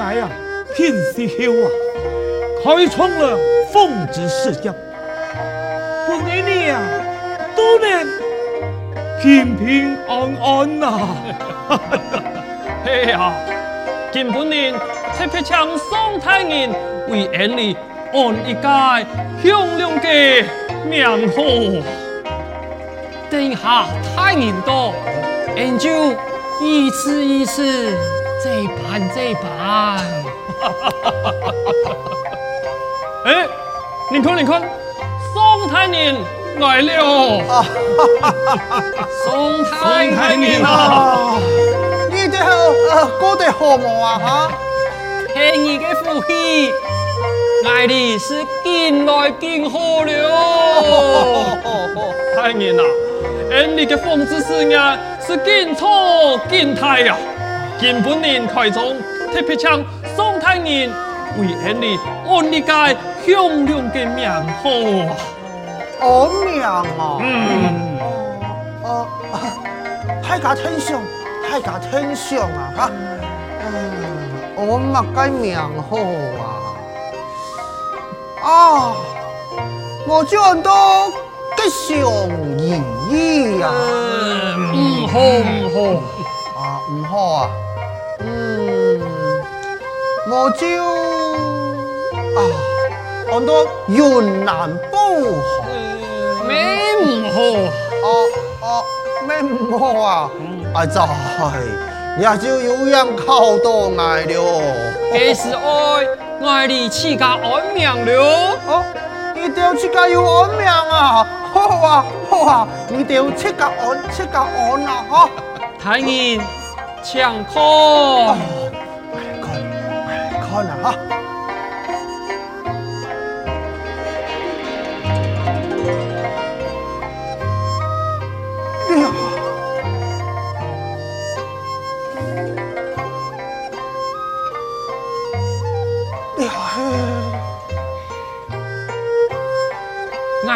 哎呀，这水灾啊，天时候啊，开创了风之世界，本年年啊，都能平平安安呐。嘿呀，今本年特别请宋太爷为俺哋安一个响亮的名号，等下太爷到，俺就一次一次再办再办。哎，你看你看，宋太爷来了。宋太爷啊！你哋好，过得好么啊？哈，系你的福气，爱你是进来进好了。太年啊，俺你的风姿事业是进错进太呀！今本年开中特别请宋太爷为俺你安利界响亮嘅名号。安名啊？嗯。哦，大家天上。太家天上啊，哈，我嘛该名号啊？啊，我就很多吉祥如意啊！唔好唔好啊，唔好啊，嗯，我就啊，很多云南宝好，咩唔好？啊啊，咩唔好啊？啊，就系，也就有人靠到爱了。几时爱爱你自家安命了？哦，你哋自家有安命啊！好啊好啊，你哋自家安自家安啊！哈，太爷，请看，来看来看啊！哈。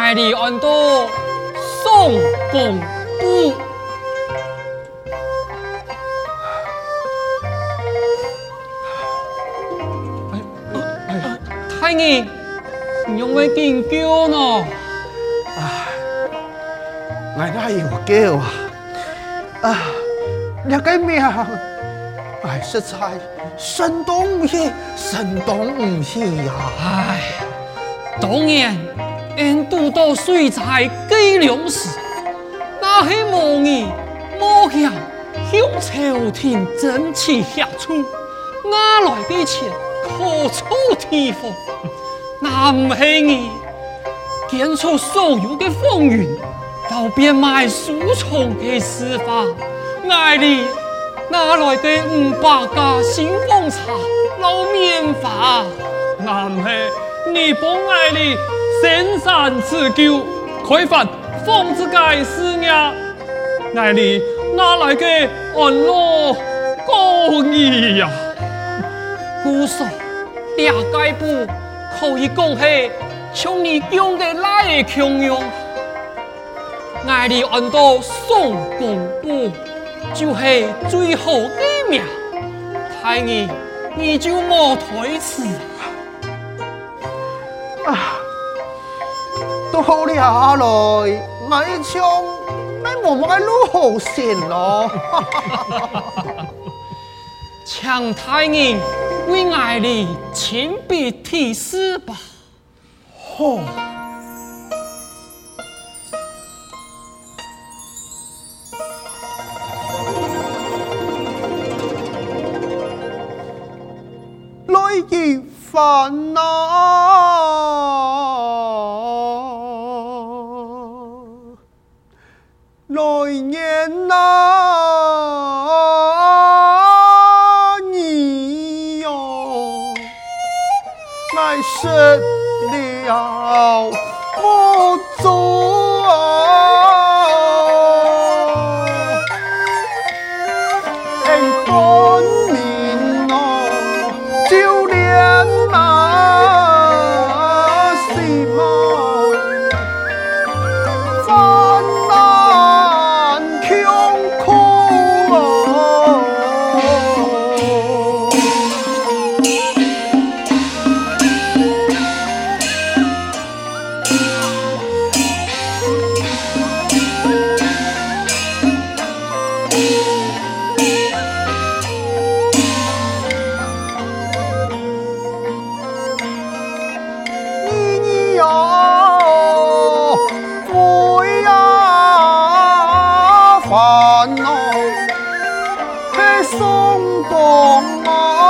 爱你安多宋公太爷，你用咩惊叫呢？唉，我哪有叫啊？啊，你个命，唉，实在生动唔起，生动唔起呀！唉，当然。因拄到水灾计粮食，那些毛儿毛向向朝廷争取下出，哪来的钱可出地方？那唔系你检出所有的风云，到变卖书虫的司法，爱你哪来的五百家新凤茶老面法？那唔系你帮爱你。仙山自救，开发风之界事业，爱你哪来的安乐公义呀？姑嫂，两界不可以讲系像你讲的那样强用，爱你安到宋公布，就是最好的命，太你你就莫推辞啊！到了来，买枪，买我买路好先咯。强太爷为爱你亲笔题诗吧。好。来一番这松动啊！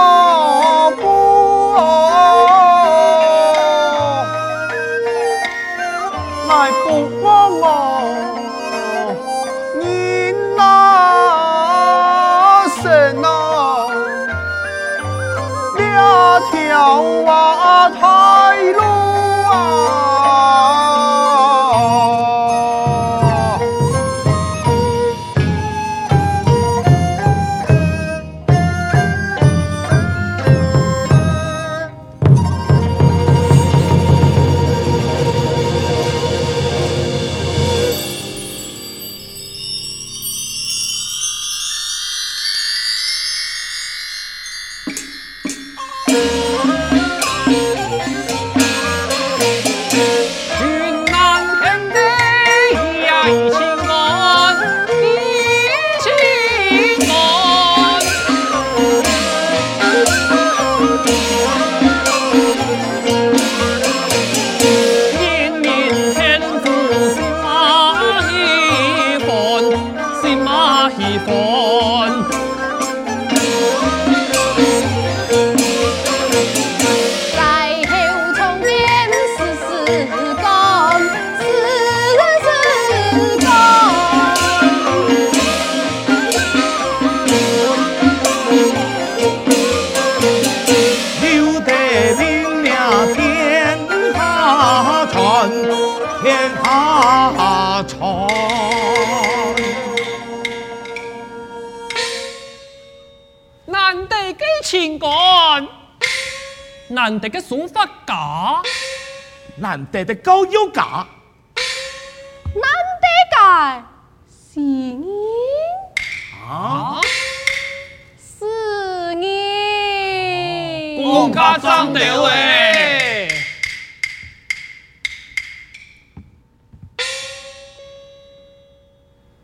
难得的书法家，难得的高友家，难得嘅是你啊，是你，公家长得喂，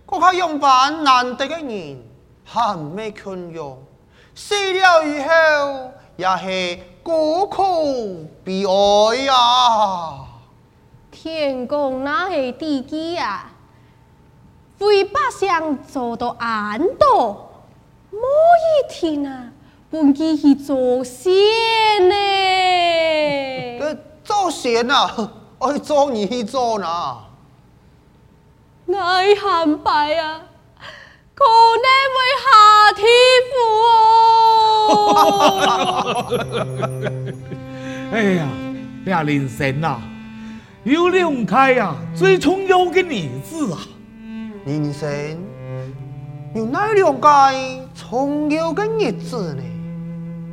国家用办难得的人，很没困用，死了以后也是。孤苦悲哀呀！天公哪是地基啊，为百姓做到安乐，某一天啊，本记去做仙呢。做仙啊，爱做你去做呢？爱喊白啊，可能会下天府哦。哎呀，呀人生啊，有两开啊，最重要的日子啊。人生有哪两个重要的日子呢？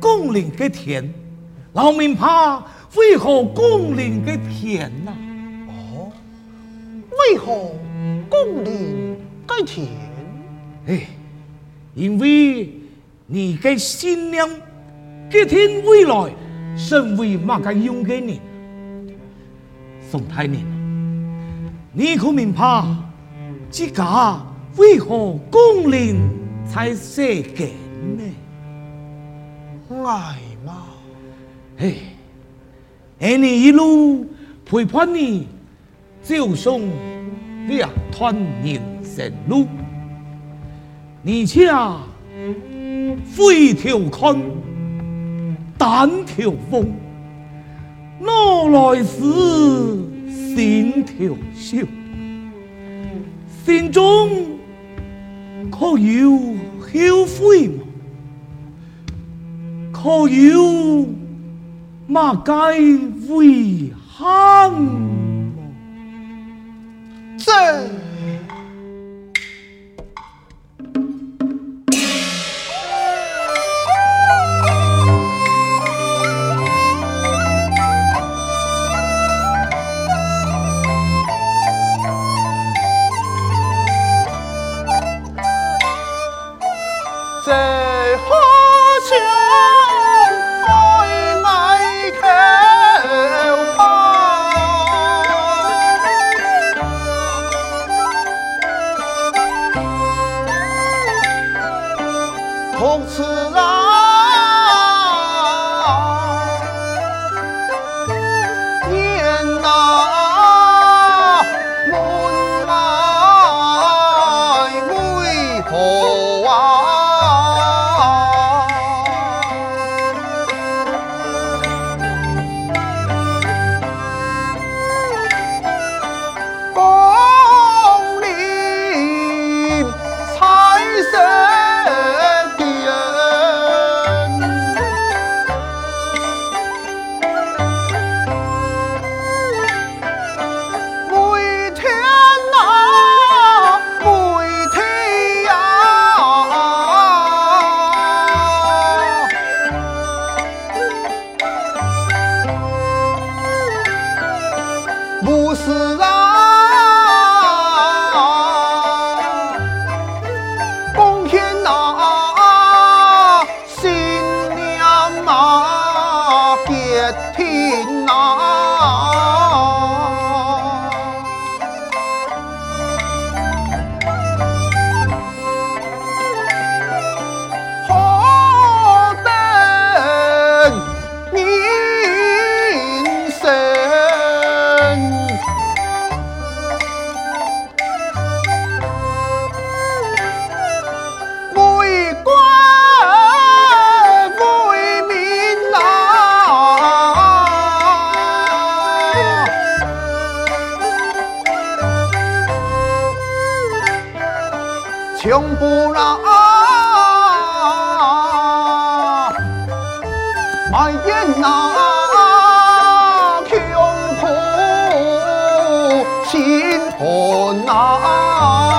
降临的天，老民怕为何降临的天呐？哦，为何降临的天？哎，因为。你嘅新娘，决定未来成为乜嘅样嘅人。宋太年，你可明白自家为何光临在世间呢？爱吗？嘿，而你一路陪伴你走上两段人生路，你恰。回头看，单条风，哪来是心条笑？心中可有后悔吗？可有马该遗憾吗？这。从此啊埋怨那穷苦心寒难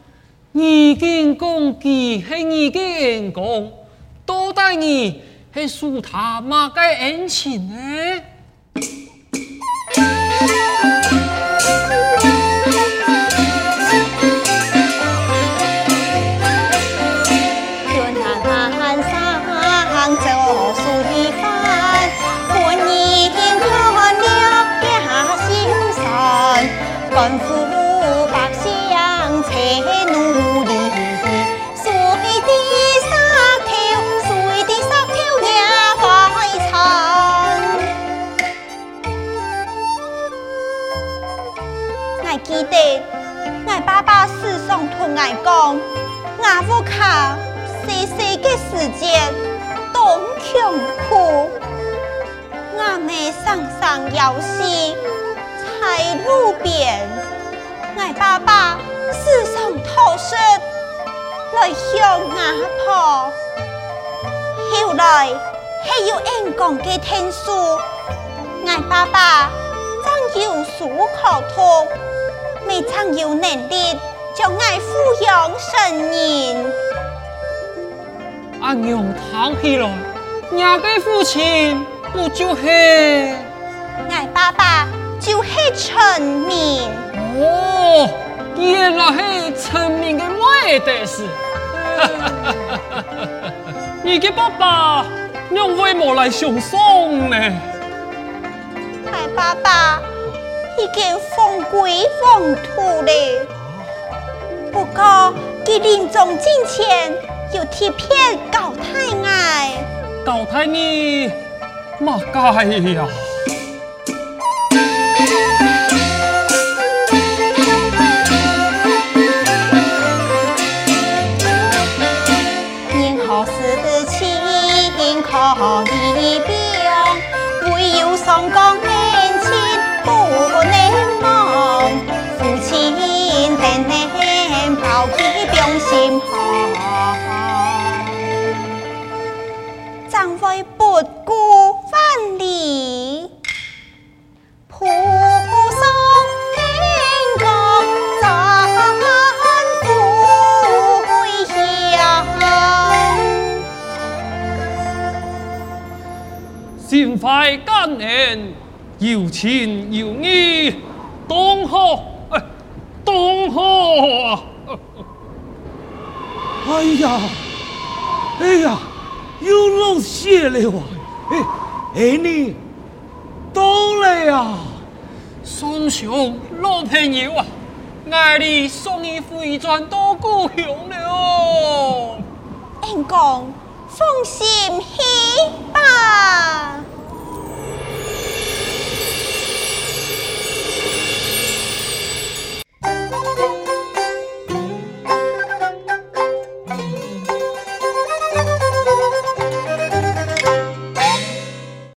你见公鸡系你的恩公，多待你系属他妈个恩情呢？爸爸时常讨食来向阿婆。后来还有人讲嘅天书，我爸爸真有书可读，未曾有能力将我抚养成人。阿娘听起来，伢嘅父亲不就是？俺爸爸就是陈明。哦，原来是陈明的妹的事。你的爸爸让为么来相送呢？我爸爸已经风归风土了，不过他临终之前有贴片交代我。交代你，嘛该呀？好的有情有义，东好，哎，东好啊！哎呀，哎呀，又落雪了啊！哎，哎你到了呀，孙兄老朋友啊，爱你送你回转多故乡了。恩公，放心去吧。